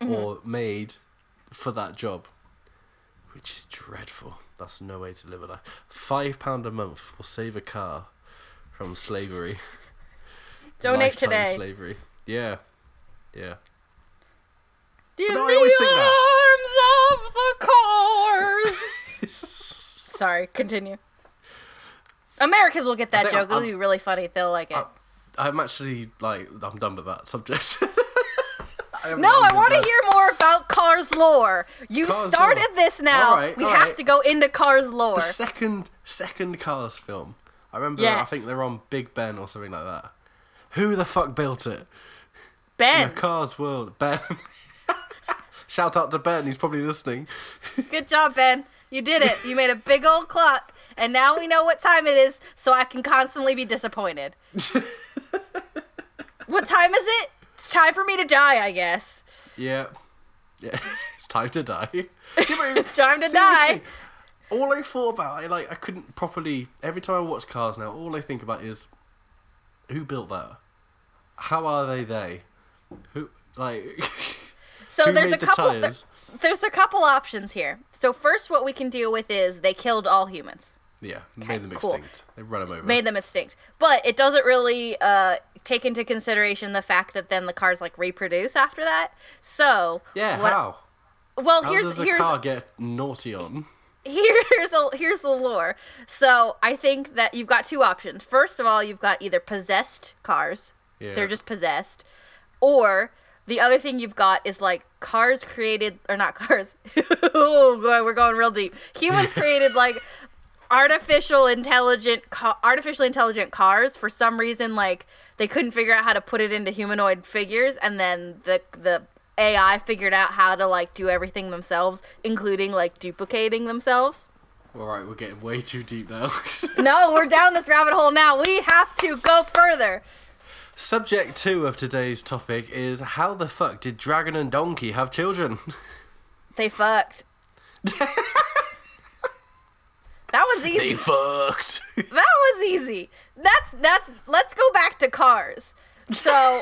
[SPEAKER 1] Mm-hmm.
[SPEAKER 2] or made for that job, which is dreadful. That's no way to live a life. Five pound a month will save a car from slavery.
[SPEAKER 1] Donate
[SPEAKER 2] Lifetime
[SPEAKER 1] today.
[SPEAKER 2] Slavery. Yeah. Yeah.
[SPEAKER 1] In
[SPEAKER 2] think
[SPEAKER 1] the arms of the cars. <laughs> Sorry, continue. Americans will get that joke. It'll
[SPEAKER 2] I'm-
[SPEAKER 1] be really funny. They'll like it.
[SPEAKER 2] I'm actually like I'm done with that subject. <laughs>
[SPEAKER 1] no, I want to hear more about Cars lore. You
[SPEAKER 2] Cars
[SPEAKER 1] started
[SPEAKER 2] lore.
[SPEAKER 1] this now. We have to go into Cars lore.
[SPEAKER 2] The second second Cars film. I remember. I think they're on Big Ben or something like that. Who the fuck built it?
[SPEAKER 1] Ben,
[SPEAKER 2] the Cars world, Ben. <laughs> Shout out to Ben. He's probably listening. <laughs>
[SPEAKER 1] good job, Ben. You did it. You made a big old clock, and now we know what time it is, so I can constantly be disappointed. <laughs> what time is it? Time for me to die, I guess.
[SPEAKER 2] Yeah. Yeah. it's time to die.
[SPEAKER 1] It's time to die.
[SPEAKER 2] All I thought about, I like, I couldn't properly. Every time I watch Cars now, all I think about is who built that. How are they? They, who like? <laughs>
[SPEAKER 1] So
[SPEAKER 2] who
[SPEAKER 1] there's a
[SPEAKER 2] the
[SPEAKER 1] couple. there's a couple options here. So first, what we can deal with is they killed all humans,
[SPEAKER 2] Yeah, made them
[SPEAKER 1] cool.
[SPEAKER 2] extinct. They run them over.
[SPEAKER 1] made them extinct. But it doesn't really uh, take into consideration the fact that then the cars like reproduce after that. So
[SPEAKER 2] yeah,
[SPEAKER 1] what-
[SPEAKER 2] how?
[SPEAKER 1] Well,
[SPEAKER 2] How
[SPEAKER 1] here's
[SPEAKER 2] does a
[SPEAKER 1] here's
[SPEAKER 2] car get naughty on? <laughs>
[SPEAKER 1] here's a, here's the lore. So I think that you've got two options. First of all, you've got either possessed cars.
[SPEAKER 2] Yeah.
[SPEAKER 1] They're just possessed. Or the other thing you've got is like cars created or not cars. <laughs> oh boy, we're going real deep. Humans created like artificial intelligent ca- artificially intelligent cars for some reason like they couldn't figure out how to put it into humanoid figures and then the the AI figured out how to like do everything themselves including like duplicating themselves.
[SPEAKER 2] All right, we're getting way too deep now. <laughs>
[SPEAKER 1] No, we're down this rabbit hole now. We have to go further.
[SPEAKER 2] Subject two of today's topic is how the fuck did Dragon and Donkey have children? <laughs>
[SPEAKER 1] They fucked. <laughs> that one's easy.
[SPEAKER 2] they fucked. <laughs>
[SPEAKER 1] that was easy. That's that's. Let's go back to cars. So,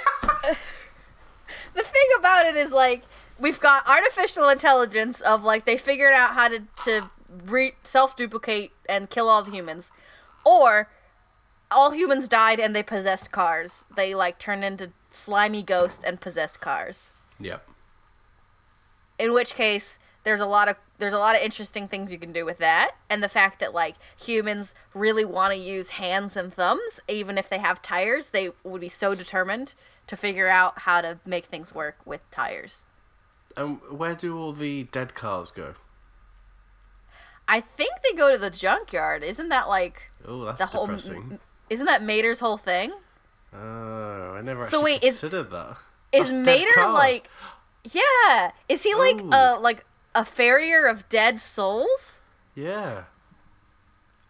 [SPEAKER 1] the thing about it is like we've got artificial intelligence of like they figured out how to to re- self duplicate and kill all the humans, or all humans died and they possessed cars. They like turned into slimy ghosts and possessed cars.
[SPEAKER 2] yep.
[SPEAKER 1] in which case there's a lot of there's a lot of interesting things you can do with that and the fact that like humans really want to use hands and thumbs even if they have tires they would be so determined to figure out how to make things work with tires
[SPEAKER 2] And where do all the dead cars go?
[SPEAKER 1] i think they go to the junkyard isn't that like
[SPEAKER 2] Oh, that's
[SPEAKER 1] the whole
[SPEAKER 2] depressing.
[SPEAKER 1] Isn't that mater's whole thing
[SPEAKER 2] Oh, I never
[SPEAKER 1] So
[SPEAKER 2] actually
[SPEAKER 1] wait, is-
[SPEAKER 2] considered that.
[SPEAKER 1] is
[SPEAKER 2] That's dead
[SPEAKER 1] mater like yeah is he like
[SPEAKER 2] Ooh.
[SPEAKER 1] uh like a farrier of dead souls.
[SPEAKER 2] Yeah.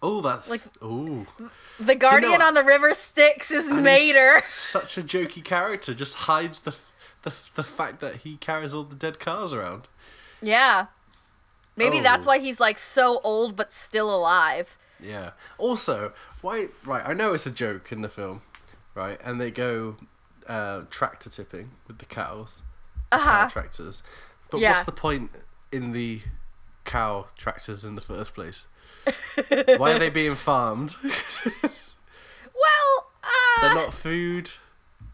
[SPEAKER 2] Oh, that's
[SPEAKER 1] Like-
[SPEAKER 2] oh.
[SPEAKER 1] The guardian
[SPEAKER 2] what?
[SPEAKER 1] on the river Styx is
[SPEAKER 2] And
[SPEAKER 1] Mater.
[SPEAKER 2] Such a jokey character, just hides the the the fact that he carries all the dead cars around.
[SPEAKER 1] Yeah. Maybe that's
[SPEAKER 2] Oh.
[SPEAKER 1] why he's like so old but still alive.
[SPEAKER 2] Yeah. Also, why? Right, I know it's a joke in the film, right? And they go uh, tractor tipping with the cows,
[SPEAKER 1] Uh
[SPEAKER 2] cow tractors. But
[SPEAKER 1] Yeah.
[SPEAKER 2] what's the point in the cow tractors in the first place? <laughs> why are they being farmed? <laughs>
[SPEAKER 1] Well, uh,
[SPEAKER 2] They're not food.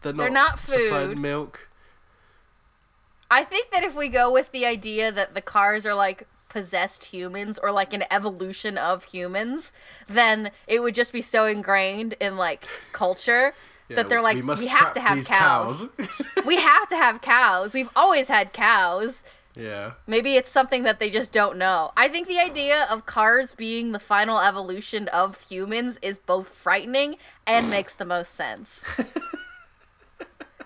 [SPEAKER 2] They're not,
[SPEAKER 1] They're not food.
[SPEAKER 2] milk.
[SPEAKER 1] I think that if we go with the idea that the cars are like possessed humans or like an evolution of humans, then it would just be so ingrained in like culture <laughs>
[SPEAKER 2] Yeah,
[SPEAKER 1] that they're like,
[SPEAKER 2] we,
[SPEAKER 1] we, have to have
[SPEAKER 2] these
[SPEAKER 1] cows. <laughs> <laughs> we have to have cows. We've always had cows.
[SPEAKER 2] yeah.
[SPEAKER 1] Maybe it's something that they just don't know. I think the idea of cars being the final evolution of humans is both frightening and makes the most sense.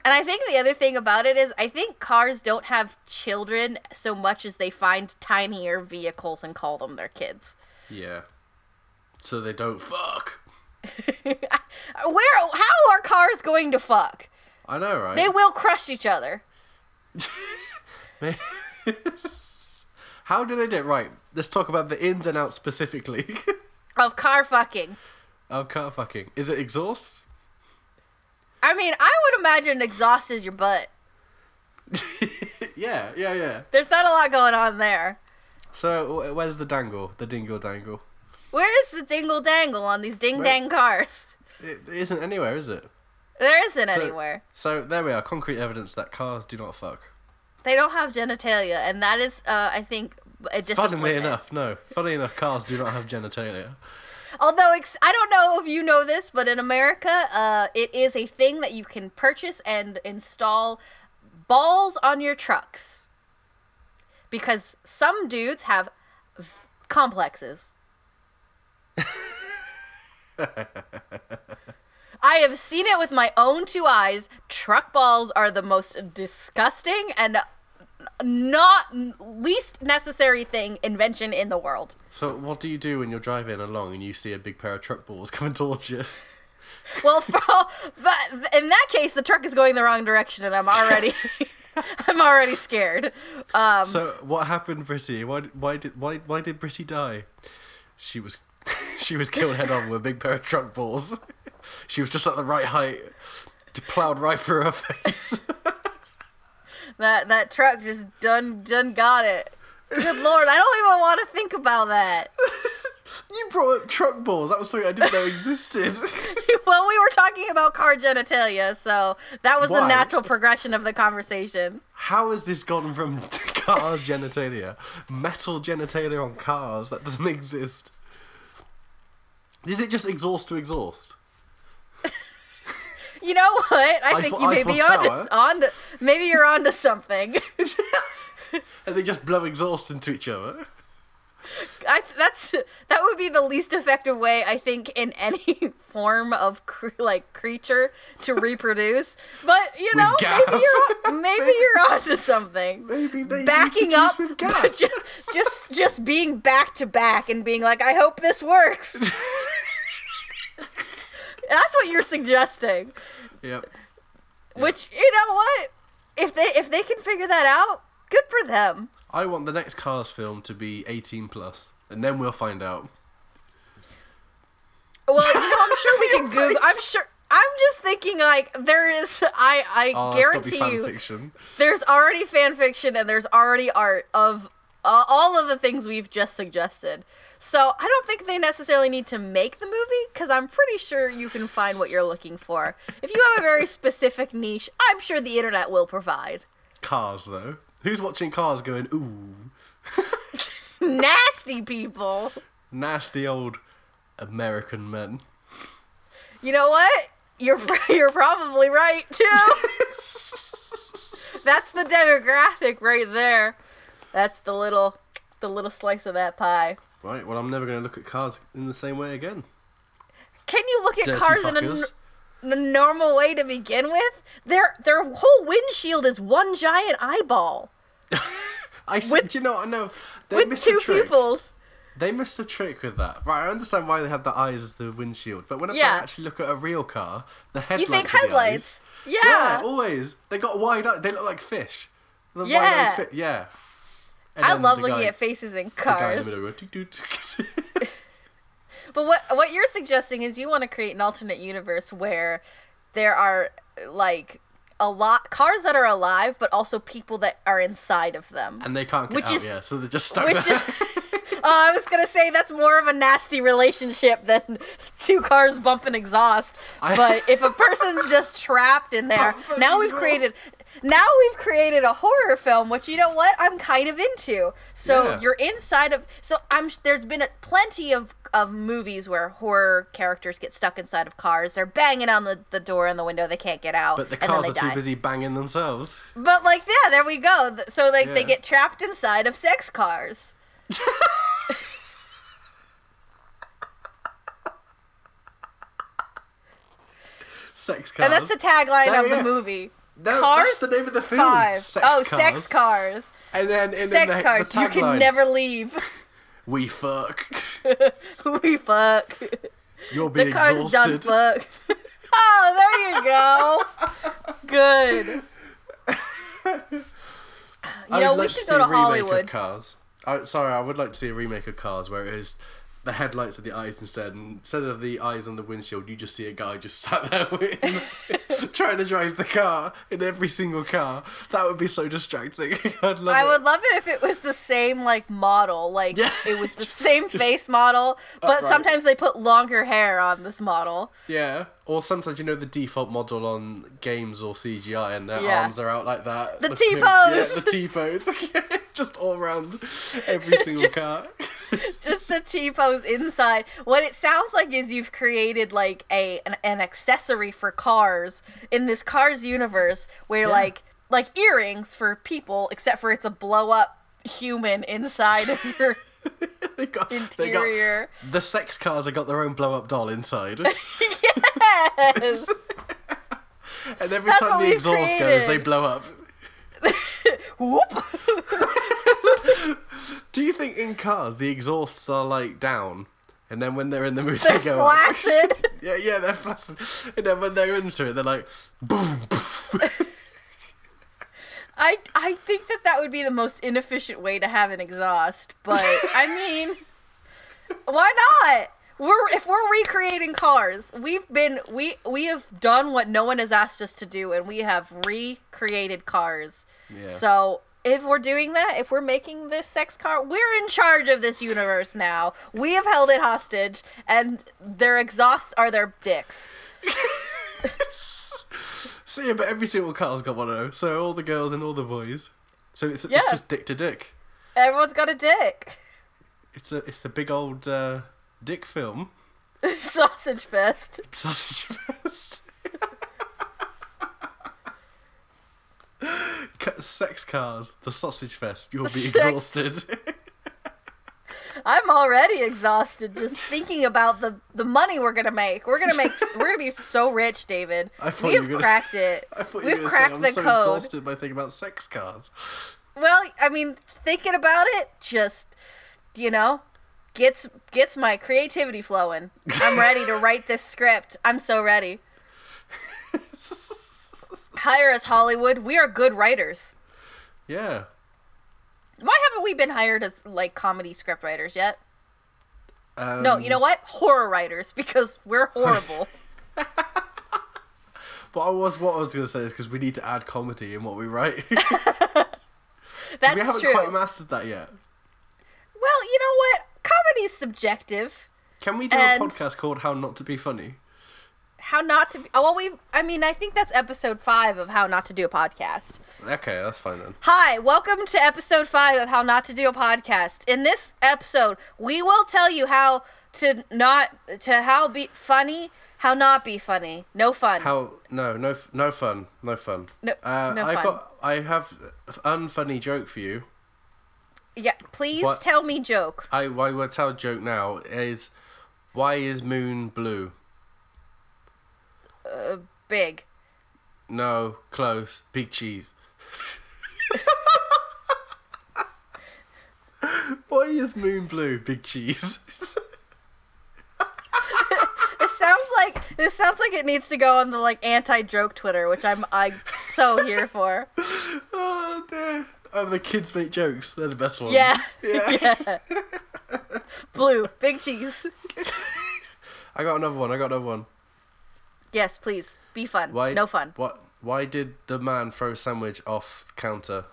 [SPEAKER 1] And I think the other thing about it is I think cars don't have children so much as they find tinier vehicles and call them their kids.
[SPEAKER 2] Yeah. So they don't fuck. <laughs>
[SPEAKER 1] Where how are cars going to fuck?
[SPEAKER 2] I know, right?
[SPEAKER 1] They will crush each other. <laughs>
[SPEAKER 2] How do they do it? Right, let's talk about the ins and outs specifically <laughs>
[SPEAKER 1] Of car fucking.
[SPEAKER 2] of car fucking. Is it exhausts?
[SPEAKER 1] I mean, I would imagine exhaust is your butt. <laughs>
[SPEAKER 2] yeah, yeah, yeah.
[SPEAKER 1] There's not a lot going on there.
[SPEAKER 2] So wh- where's the dangle? The dingle dangle?
[SPEAKER 1] Where is the dingle dangle on these ding dang cars?
[SPEAKER 2] It it isn't anywhere, is it?
[SPEAKER 1] There isn't
[SPEAKER 2] So-
[SPEAKER 1] anywhere.
[SPEAKER 2] So there we are, concrete evidence that cars do not fuck.
[SPEAKER 1] They don't have genitalia, and that is, uh, I think, a disappointment.
[SPEAKER 2] Funnily enough, no. Funnily enough, cars do not have genitalia.
[SPEAKER 1] Although ex- I don't know if you know this, but in America, uh, it is a thing that you can purchase and install balls on your trucks because some dudes have v- complexes. I have seen it with my own two eyes. Truck balls are the most disgusting and not least necessary thing invention in the world.
[SPEAKER 2] So what do you do when you're driving along and you see a big pair of truck balls <laughs> coming towards you?
[SPEAKER 1] Well, for all, that, in that case, the truck is going the wrong direction, and I'm already, <laughs> <laughs> I'm already scared. Um,
[SPEAKER 2] So what happened, Britty? Why why did why why did Britty die? She was she was killed head on with a big pair of truck balls. She was just at the right height. Plowed right through her face.
[SPEAKER 1] That that truck just done done got it. Good lord, I don't even want to think about that. <laughs>
[SPEAKER 2] you brought up truck balls. That was something I didn't know existed. <laughs> <laughs>
[SPEAKER 1] well, we were talking about car genitalia, so that was the natural progression of the conversation.
[SPEAKER 2] How has this gone from car genitalia, metal genitalia on cars? That doesn't exist. Is it just exhaust to exhaust?
[SPEAKER 1] You know what? I think
[SPEAKER 2] Eiffel-
[SPEAKER 1] you may be
[SPEAKER 2] Eiffel Tower?
[SPEAKER 1] onto maybe you're onto something. <laughs>
[SPEAKER 2] and they just blow exhaust into each other?
[SPEAKER 1] I that's that would be the least effective way I think in any <laughs> form of cre- like creature to reproduce. But you know, maybe you're <laughs> maybe you're onto something.
[SPEAKER 2] Maybe they
[SPEAKER 1] Backing up,
[SPEAKER 2] with gas.
[SPEAKER 1] ju- just just being back to back and being like, I hope this works. That's what you're suggesting.
[SPEAKER 2] Yep.
[SPEAKER 1] Which you know what? If they if they can figure that out, good for them.
[SPEAKER 2] I want the next Cars film to be 18 plus, and then we'll find out.
[SPEAKER 1] Well, you know, I'm sure we <laughs> can Google. I'm sure. I'm just thinking like there is. I I
[SPEAKER 2] Oh,
[SPEAKER 1] guarantee you,
[SPEAKER 2] fiction.
[SPEAKER 1] there's already fan fiction and there's already art of uh, all of the things we've just suggested. So I don't think they necessarily need to make the movie because I'm pretty sure you can find what you're looking for. If you have a very specific niche, I'm sure the internet will provide.
[SPEAKER 2] Cars, though. Who's watching Cars going, ooh, <laughs>
[SPEAKER 1] Nasty people.
[SPEAKER 2] nasty old American men?
[SPEAKER 1] You know what? You're <laughs> you're probably right too. <laughs> That's the demographic right there. That's the little the little slice of that pie.
[SPEAKER 2] Right, well, I'm never going to look at Cars in the same way again.
[SPEAKER 1] Can you look at
[SPEAKER 2] Dirty
[SPEAKER 1] cars in a, n-
[SPEAKER 2] fuckers.
[SPEAKER 1] a normal way to begin with? Their their whole windshield is one giant eyeball. <laughs>
[SPEAKER 2] I said,
[SPEAKER 1] With-
[SPEAKER 2] you know I know. they
[SPEAKER 1] with
[SPEAKER 2] missed
[SPEAKER 1] two
[SPEAKER 2] a trick.
[SPEAKER 1] pupils.
[SPEAKER 2] They missed a trick with that. Right, I understand why they had the eyes as the windshield, but whenever
[SPEAKER 1] Yeah.
[SPEAKER 2] I actually look at a real car, the headlights. You think
[SPEAKER 1] headlights?
[SPEAKER 2] eyes.
[SPEAKER 1] Yeah.
[SPEAKER 2] Yeah, always. They got wide eyes. They look like fish. The
[SPEAKER 1] Yeah.
[SPEAKER 2] fi- yeah. And
[SPEAKER 1] I love looking
[SPEAKER 2] guy-
[SPEAKER 1] at faces in
[SPEAKER 2] the guy in
[SPEAKER 1] cars.
[SPEAKER 2] the go, "Toot, toot." <laughs>
[SPEAKER 1] But what what you're suggesting is you want to create an alternate universe where there are like a lot cars that are alive, but also people that are inside of them.
[SPEAKER 2] and they can't get
[SPEAKER 1] Which
[SPEAKER 2] out.
[SPEAKER 1] is-
[SPEAKER 2] yeah, so they're just stuck
[SPEAKER 1] Which
[SPEAKER 2] there.
[SPEAKER 1] is, <laughs> oh, I was gonna say that's more of a nasty relationship than <laughs> two cars bumping exhaust.
[SPEAKER 2] I-
[SPEAKER 1] But if a person's just trapped in there, now we've
[SPEAKER 2] exhaust.
[SPEAKER 1] created. Now we've created a horror film, which you know what I'm kind of into. So
[SPEAKER 2] Yeah.
[SPEAKER 1] you're inside of. So I'm. There's been a, plenty of of movies where horror characters get stuck inside of cars. They're banging on the, the door and the window. They can't get out.
[SPEAKER 2] but the
[SPEAKER 1] and
[SPEAKER 2] cars are
[SPEAKER 1] they
[SPEAKER 2] too busy banging themselves.
[SPEAKER 1] But like, yeah, there we go. So like, they get trapped inside of sex cars. <laughs>
[SPEAKER 2] Sex cars.
[SPEAKER 1] And that's the tagline
[SPEAKER 2] There
[SPEAKER 1] of the movie.
[SPEAKER 2] No,
[SPEAKER 1] Cars.
[SPEAKER 2] that's the name of the film.
[SPEAKER 1] Five.
[SPEAKER 2] Sex
[SPEAKER 1] oh,
[SPEAKER 2] cars.
[SPEAKER 1] sex cars.
[SPEAKER 2] And then, and
[SPEAKER 1] sex
[SPEAKER 2] then the,
[SPEAKER 1] cars.
[SPEAKER 2] The
[SPEAKER 1] you can never leave. <laughs>
[SPEAKER 2] We fuck. <laughs>
[SPEAKER 1] we fuck.
[SPEAKER 2] You're
[SPEAKER 1] The
[SPEAKER 2] being
[SPEAKER 1] car's done
[SPEAKER 2] exhausted.
[SPEAKER 1] fuck. <laughs> oh, there you go. Good. You know, we
[SPEAKER 2] like
[SPEAKER 1] should go to Hollywood.
[SPEAKER 2] Cars. I, sorry, I would like to see a remake of Cars where it is the headlights of the eyes instead, and instead of the eyes on the windshield, you just see a guy just <laughs> sat there with, <laughs> trying to drive the car in every single car. That would be so distracting. <laughs> I'd love
[SPEAKER 1] I
[SPEAKER 2] it.
[SPEAKER 1] would love it if it was the same like model, like
[SPEAKER 2] Yeah.
[SPEAKER 1] it was the same face model, but
[SPEAKER 2] upright.
[SPEAKER 1] sometimes they put longer hair on this model.
[SPEAKER 2] Yeah. Or sometimes you know the default model on games or CGI, and their
[SPEAKER 1] Yeah.
[SPEAKER 2] arms are out like that.
[SPEAKER 1] The
[SPEAKER 2] looking-
[SPEAKER 1] T-pose!
[SPEAKER 2] Yeah, the T pose. just all around every single car. <laughs>
[SPEAKER 1] just a T pose inside. What it sounds like is you've created like a an, an accessory for cars in this Cars universe where
[SPEAKER 2] Yeah.
[SPEAKER 1] like like earrings for people, except for it's a blow up human inside of your <laughs>
[SPEAKER 2] they got, they got
[SPEAKER 1] interior.
[SPEAKER 2] the sex cars have got their own blow up doll inside. <laughs>
[SPEAKER 1] yes.
[SPEAKER 2] And every
[SPEAKER 1] That's
[SPEAKER 2] time the exhaust goes, they blow up.
[SPEAKER 1] Whoop.
[SPEAKER 2] Do you think in cars the exhausts are like down, and then when they're in the mood
[SPEAKER 1] They're
[SPEAKER 2] they go up?
[SPEAKER 1] flaccid. <laughs>
[SPEAKER 2] Yeah, yeah, they're flaccid. And then when they're into it, they're like boom. <laughs>
[SPEAKER 1] I I think that that would be the most inefficient way to have an exhaust, but I mean, <laughs> why not? We're if we're recreating cars, we've been we we have done what no one has asked us to do, and we have recreated cars.
[SPEAKER 2] Yeah.
[SPEAKER 1] So if we're doing that, if we're making this sex car, we're in charge of this universe now. We have held it hostage, and their exhausts are their dicks. <laughs>
[SPEAKER 2] So yeah, but every single car's got one of those. So all the girls and all the boys. So it's,
[SPEAKER 1] Yeah.
[SPEAKER 2] it's just dick to dick.
[SPEAKER 1] Everyone's got a dick.
[SPEAKER 2] It's a it's a big old uh, dick film. <laughs>
[SPEAKER 1] Sausage fest.
[SPEAKER 2] Sausage fest. Ca- Sex cars, the sausage fest. You'll be
[SPEAKER 1] Sex-
[SPEAKER 2] exhausted. <laughs>
[SPEAKER 1] I'm already exhausted just thinking about the the money we're gonna make. We're gonna make. we're gonna be so rich, David. We
[SPEAKER 2] you
[SPEAKER 1] have
[SPEAKER 2] were gonna-
[SPEAKER 1] cracked it.
[SPEAKER 2] I thought you
[SPEAKER 1] We've
[SPEAKER 2] were going <laughs> to say
[SPEAKER 1] cracked
[SPEAKER 2] I'm
[SPEAKER 1] the
[SPEAKER 2] so
[SPEAKER 1] code.
[SPEAKER 2] exhausted by thinking about sex cars.
[SPEAKER 1] Well, I mean, thinking about it just, you know, gets gets my creativity flowing. I'm ready to write this script. I'm so ready. Hire us, Hollywood. We are good writers.
[SPEAKER 2] Yeah.
[SPEAKER 1] Why haven't we been hired as like comedy script writers yet?
[SPEAKER 2] Um,
[SPEAKER 1] No, you know what? Horror writers because we're horrible. <laughs> <laughs>
[SPEAKER 2] But I was what I was going to say is because we need to add comedy in what we write. <laughs>
[SPEAKER 1] That's
[SPEAKER 2] we haven't
[SPEAKER 1] true.
[SPEAKER 2] quite mastered that yet.
[SPEAKER 1] Well, you know what? Comedy's subjective.
[SPEAKER 2] Can we do
[SPEAKER 1] And-
[SPEAKER 2] a podcast called "How Not to Be Funny"?
[SPEAKER 1] How not to be. Oh, well, we. I mean, I think that's episode five of How Not to Do a Podcast.
[SPEAKER 2] Okay, that's fine then.
[SPEAKER 1] Hi, welcome to episode five of How Not to Do a Podcast. In this episode, we will tell you how to not to how be funny, how not be funny. No fun.
[SPEAKER 2] How no no no fun no fun.
[SPEAKER 1] No-
[SPEAKER 2] uh,
[SPEAKER 1] no
[SPEAKER 2] I've
[SPEAKER 1] fun.
[SPEAKER 2] got I have unfunny joke for you.
[SPEAKER 1] yeah, please
[SPEAKER 2] What-
[SPEAKER 1] tell me joke.
[SPEAKER 2] I I will tell joke now is why is moon blue?
[SPEAKER 1] Big.
[SPEAKER 2] No, close. Big cheese. is moon blue? Big cheese.
[SPEAKER 1] It sounds like this sounds like it needs to go on the like anti-joke Twitter, which I'm I so here for. <laughs>
[SPEAKER 2] oh dear. Oh, the kids make jokes. They're the best ones.
[SPEAKER 1] Yeah.
[SPEAKER 2] Yeah. <laughs>
[SPEAKER 1] yeah. Blue, big cheese. <laughs>
[SPEAKER 2] I got another one. I got another one.
[SPEAKER 1] Yes, please. Be fun.
[SPEAKER 2] Why?
[SPEAKER 1] No fun.
[SPEAKER 2] What? Why did the man throw a sandwich off the counter?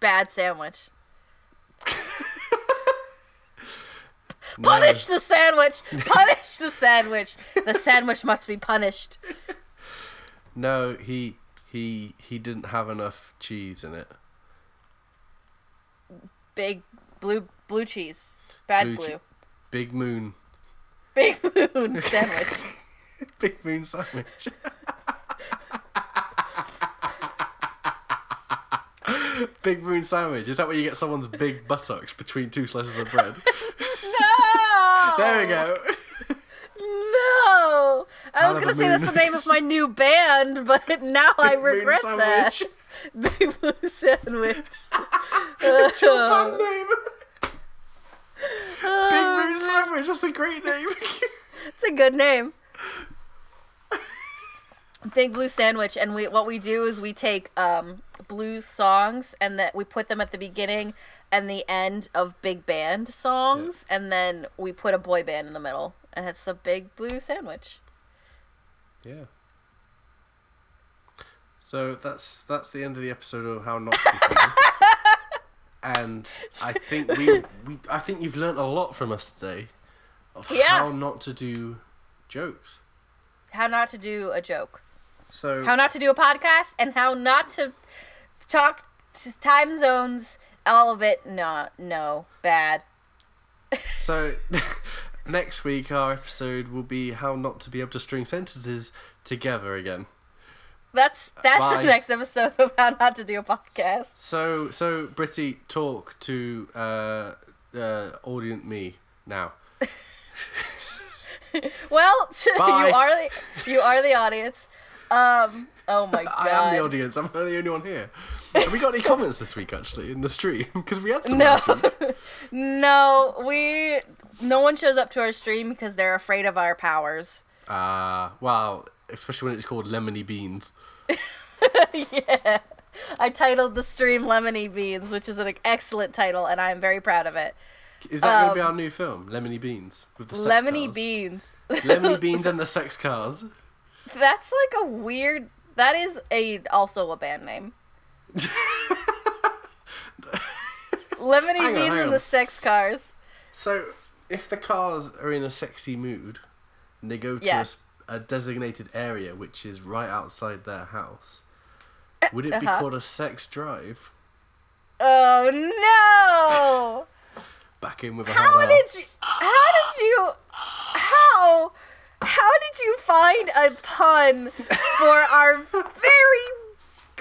[SPEAKER 1] Bad sandwich. <laughs>
[SPEAKER 2] No.
[SPEAKER 1] Punish the sandwich. Punish the sandwich. The sandwich must be punished.
[SPEAKER 2] No, he he he didn't have enough cheese in it.
[SPEAKER 1] Big blue blue cheese. Bad
[SPEAKER 2] Blue
[SPEAKER 1] blue.
[SPEAKER 2] che- Big moon.
[SPEAKER 1] Big moon sandwich. <laughs>
[SPEAKER 2] Big moon sandwich. <laughs> big moon sandwich. Is that where you get someone's big buttocks between two slices of bread?
[SPEAKER 1] No. <laughs>
[SPEAKER 2] there we go.
[SPEAKER 1] No. I was gonna
[SPEAKER 2] the
[SPEAKER 1] say that's the name of my new band, but now I
[SPEAKER 2] Big moon
[SPEAKER 1] regret that.
[SPEAKER 2] sandwich.
[SPEAKER 1] Big blue sandwich.
[SPEAKER 2] Bad oh. name. Big Moon sandwich. That's a great name. <laughs>
[SPEAKER 1] It's a good name. Big Blue Sandwich, and we what we do is we take um, blues songs and that we put them at the beginning and the end of big band songs, and then we put a boy band in the middle, and it's a Big Blue Sandwich.
[SPEAKER 2] Yeah. So that's that's the end of the episode of how not to be <laughs> and I think we, <laughs> we I think you've learnt a lot from us today of
[SPEAKER 1] Yeah.
[SPEAKER 2] how not to do jokes.
[SPEAKER 1] How not to do a joke,
[SPEAKER 2] So
[SPEAKER 1] how not to do a podcast, and how not to talk to time zones. All of it, no, no, bad.
[SPEAKER 2] so <laughs> next week our episode will be how not to be able to string sentences together again.
[SPEAKER 1] That's that's
[SPEAKER 2] Bye.
[SPEAKER 1] the next episode of how not to do a podcast.
[SPEAKER 2] So so Britty talk to uh uh audience me now. <laughs>
[SPEAKER 1] Well, <laughs> you are the you are the audience. Um. Oh my god. <laughs>
[SPEAKER 2] I am the audience. I'm the only one here. Have we got any comments this week actually in the stream? Because we had some
[SPEAKER 1] No, no, we no one shows up to our stream because they're afraid of our powers.
[SPEAKER 2] Ah, wow. Especially when it's called lemony beans.
[SPEAKER 1] yeah, I titled the stream "Lemony Beans," which is an excellent title, and I am very proud of it.
[SPEAKER 2] Is that going to be
[SPEAKER 1] Um,
[SPEAKER 2] our new film, Lemony Beans, with the sex
[SPEAKER 1] Lemony
[SPEAKER 2] cars?
[SPEAKER 1] Beans.
[SPEAKER 2] Lemony <laughs> Beans and the sex cars.
[SPEAKER 1] That's like a weird. That is a also a band name. <laughs> Lemony
[SPEAKER 2] Hang
[SPEAKER 1] Beans
[SPEAKER 2] hang
[SPEAKER 1] and
[SPEAKER 2] on.
[SPEAKER 1] the Sex Cars.
[SPEAKER 2] So, if the cars are in a sexy mood, and they go to
[SPEAKER 1] Yeah.
[SPEAKER 2] a a, designated area which is right outside their house, would it be
[SPEAKER 1] Uh-huh.
[SPEAKER 2] called a sex drive?
[SPEAKER 1] Oh no! <laughs>
[SPEAKER 2] Back in with a
[SPEAKER 1] How did you? How did you? How? How did you find a pun for our very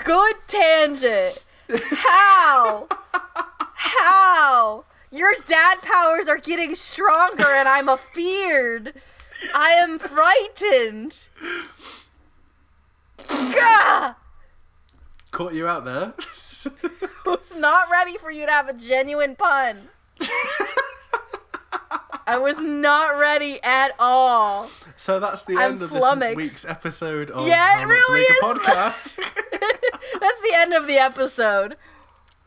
[SPEAKER 1] good tangent? How? How? Your dad powers are getting stronger and I'm afeared. I am frightened. Gah!
[SPEAKER 2] Caught you out there. <laughs>
[SPEAKER 1] was not ready for you to have a genuine pun. <laughs> I was not ready at all.
[SPEAKER 2] so that's the
[SPEAKER 1] I'm
[SPEAKER 2] end of this week's episode of
[SPEAKER 1] Yeah, it really is.
[SPEAKER 2] A Podcast. <laughs>
[SPEAKER 1] That's the end of the episode.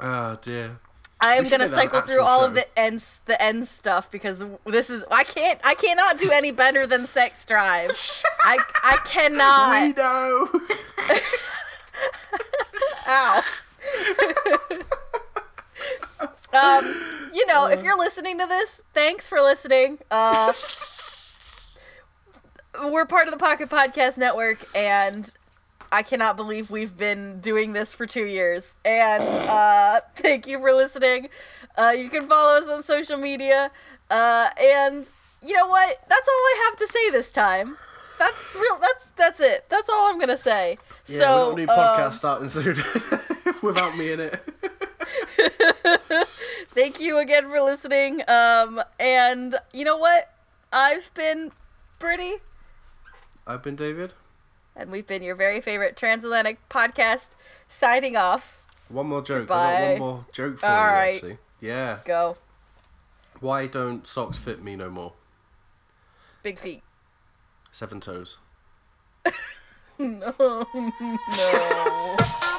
[SPEAKER 2] oh dear.
[SPEAKER 1] I am gonna
[SPEAKER 2] make that an
[SPEAKER 1] cycle through all
[SPEAKER 2] show.
[SPEAKER 1] of the ends, the end stuff because this is I can't I cannot do any better than Sex Drive. I I
[SPEAKER 2] We
[SPEAKER 1] cannot.
[SPEAKER 2] know. <laughs>
[SPEAKER 1] Ow. um, you know, if you're listening to this, thanks for listening. Uh, <laughs> we're part of the Pocket Podcast Network, and I cannot believe we've been doing this for two years. And uh, <laughs> thank you for listening. Uh, you can follow us on social media. Uh, and you know what? That's all I have to say this time. That's real. That's that's it. That's all I'm gonna say.
[SPEAKER 2] Yeah,
[SPEAKER 1] so
[SPEAKER 2] got a new
[SPEAKER 1] um,
[SPEAKER 2] podcast starting soon <laughs> without me in it. <laughs>
[SPEAKER 1] thank you again for listening. Um, and you know what? I've been Britty,
[SPEAKER 2] I've been David.
[SPEAKER 1] and we've been your very favorite transatlantic podcast. Signing off.
[SPEAKER 2] One more joke.
[SPEAKER 1] Goodbye.
[SPEAKER 2] one more joke for
[SPEAKER 1] All
[SPEAKER 2] you,
[SPEAKER 1] right.
[SPEAKER 2] actually. Yeah.
[SPEAKER 1] Go.
[SPEAKER 2] Why don't socks fit me no more?
[SPEAKER 1] Big feet.
[SPEAKER 2] Seven toes. <laughs>
[SPEAKER 1] No. No.